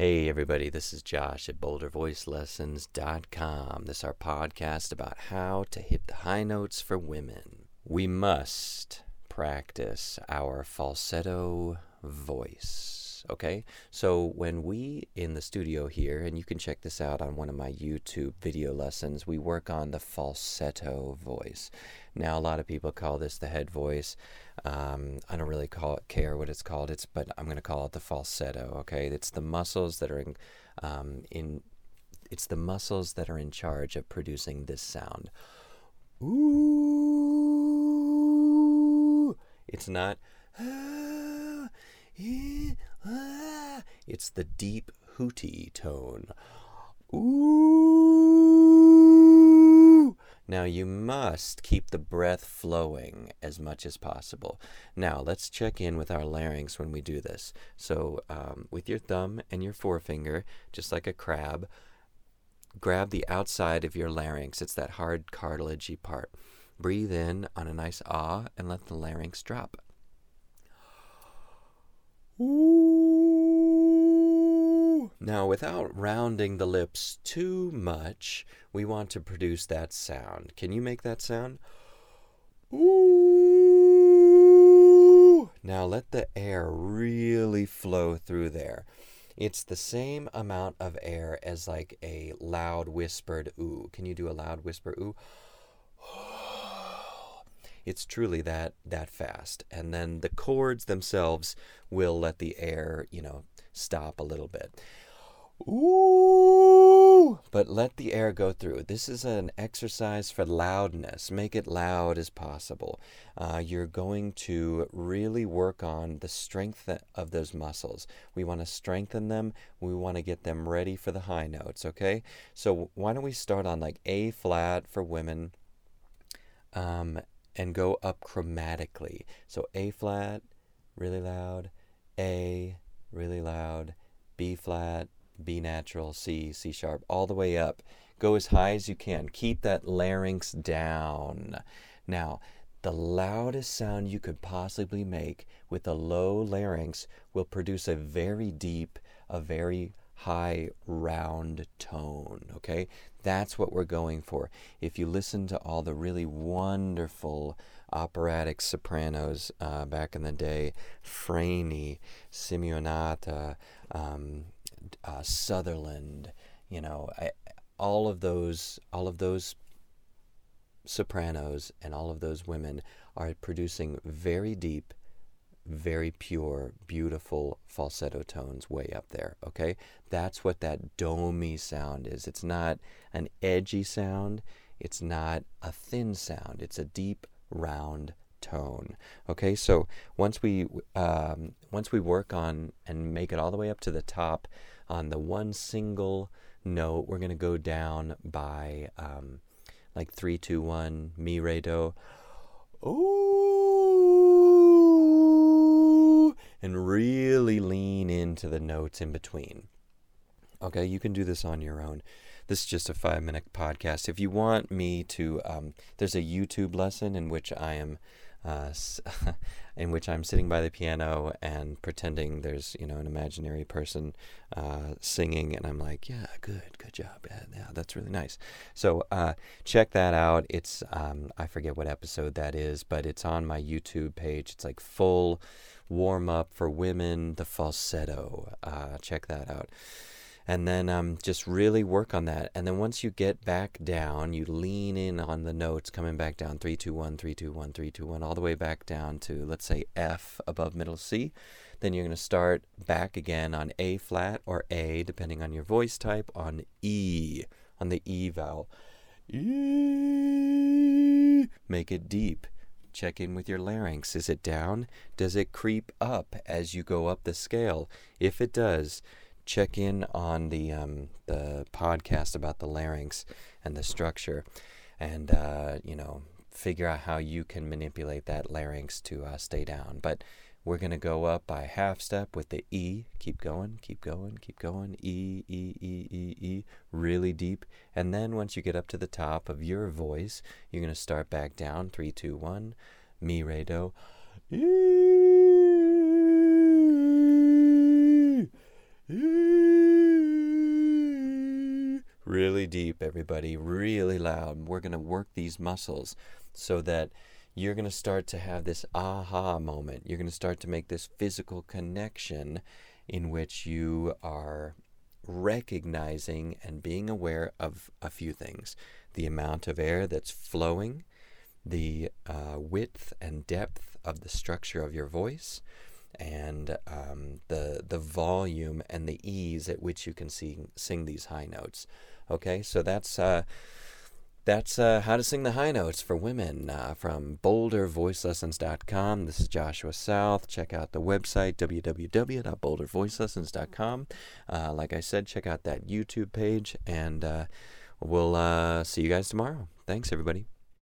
Hey everybody, this is Josh at bouldervoicelessons.com. This is our podcast about how to hit the high notes for women. We must practice our falsetto voice. Okay, so when we in the studio here, and you can check this out on one of my YouTube video lessons, we work on the falsetto voice. Now, a lot of people call this the head voice. Um, I don't really call it, care what it's called. It's but I'm to call it the falsetto. Okay, it's the muscles that are in, um, in it's the muscles that are in charge of producing this sound. Ooh, it's not. It's the deep hooty tone. Ooh. Now you must keep the breath flowing as much as possible. Now let's check in with our larynx when we do this. So um, with your thumb and your forefinger, just like a crab, grab the outside of your larynx. It's that hard cartilagey part. Breathe in on a nice ah and let the larynx drop. Ooh. Now, without rounding the lips too much, we want to produce that sound. Can you make that sound? Ooh. Now, let the air really flow through there. It's the same amount of air as like a loud whispered ooh. Can you do a loud whisper ooh? it's truly that that fast and then the cords themselves will let the air you know stop a little bit Ooh, but let the air go through. This is an exercise for loudness. Make it loud as possible. Uh, you're going to really work on the strength of those muscles. We want to strengthen them. We want to get them ready for the high notes, okay? So why don't we start on like A flat for women, um, and go up chromatically. So A flat, really loud, A, really loud, B flat, B natural, C, C sharp, all the way up. Go as high as you can. Keep that larynx down. Now, the loudest sound you could possibly make with a low larynx will produce a very deep, a very high round tone. Okay, that's what we're going for. If you listen to all the really wonderful operatic sopranos uh, back in the day, Freni, Simionato, um, uh, Sutherland, you know, I, all of those, all of those sopranos and all of those women are producing very deep very pure, beautiful falsetto tones way up there. Okay, that's what that domey sound is. It's not an edgy sound. It's not a thin sound. It's a deep, round tone. Okay, so once we um, once we work on and make it all the way up to the top on the one single note, we're gonna go down by um, like three, two, one, mi, re, do. Ooh, and really lean into the notes in between. Okay, you can do this on your own. This is just a five minute podcast. If you want me to, um, there's a YouTube lesson in which I am uh, in which I'm sitting by the piano and pretending there's you know an imaginary person uh, singing, and I'm like, yeah, good, good job, yeah, yeah that's really nice. So uh, check that out. It's um, I forget what episode that is, but it's on my YouTube page. It's like full warm up for women, the falsetto. Uh, check that out and then um, just really work on that. And then once you get back down, you lean in on the notes coming back down three, two, one, three, two, one, three, two, one, all the way back down to, let's say, F above middle C. Then you're going to start back again on A flat or A, depending on your voice type, on E, on the E vowel. E. Make it deep. Check in with your larynx. Is it down? Does it creep up as you go up the scale? If it does, check in on the um, the podcast about the larynx and the structure, and uh, you know figure out how you can manipulate that larynx to uh, stay down. But we're to go up by half step with the E. Keep going, keep going, keep going. E, E, E, E, E, really deep. And then once you get up to the top of your voice, you're to start back down. Three, two, one. Mi, re, do. Really deep, everybody, really loud. We're going to work these muscles so that you're going to start to have this aha moment. You're going to start to make this physical connection in which you are recognizing and being aware of a few things the amount of air that's flowing, the uh, width and depth of the structure of your voice, and um, the the volume and the ease at which you can sing sing these high notes. Okay, so that's uh, that's uh, how to sing the high notes for women uh, from BoulderVoiceLessons.com. This is Joshua South. Check out the website www.bouldervoicelessons.com. Uh, like I said, check out that YouTube page, and uh, we'll uh, see you guys tomorrow. Thanks, everybody.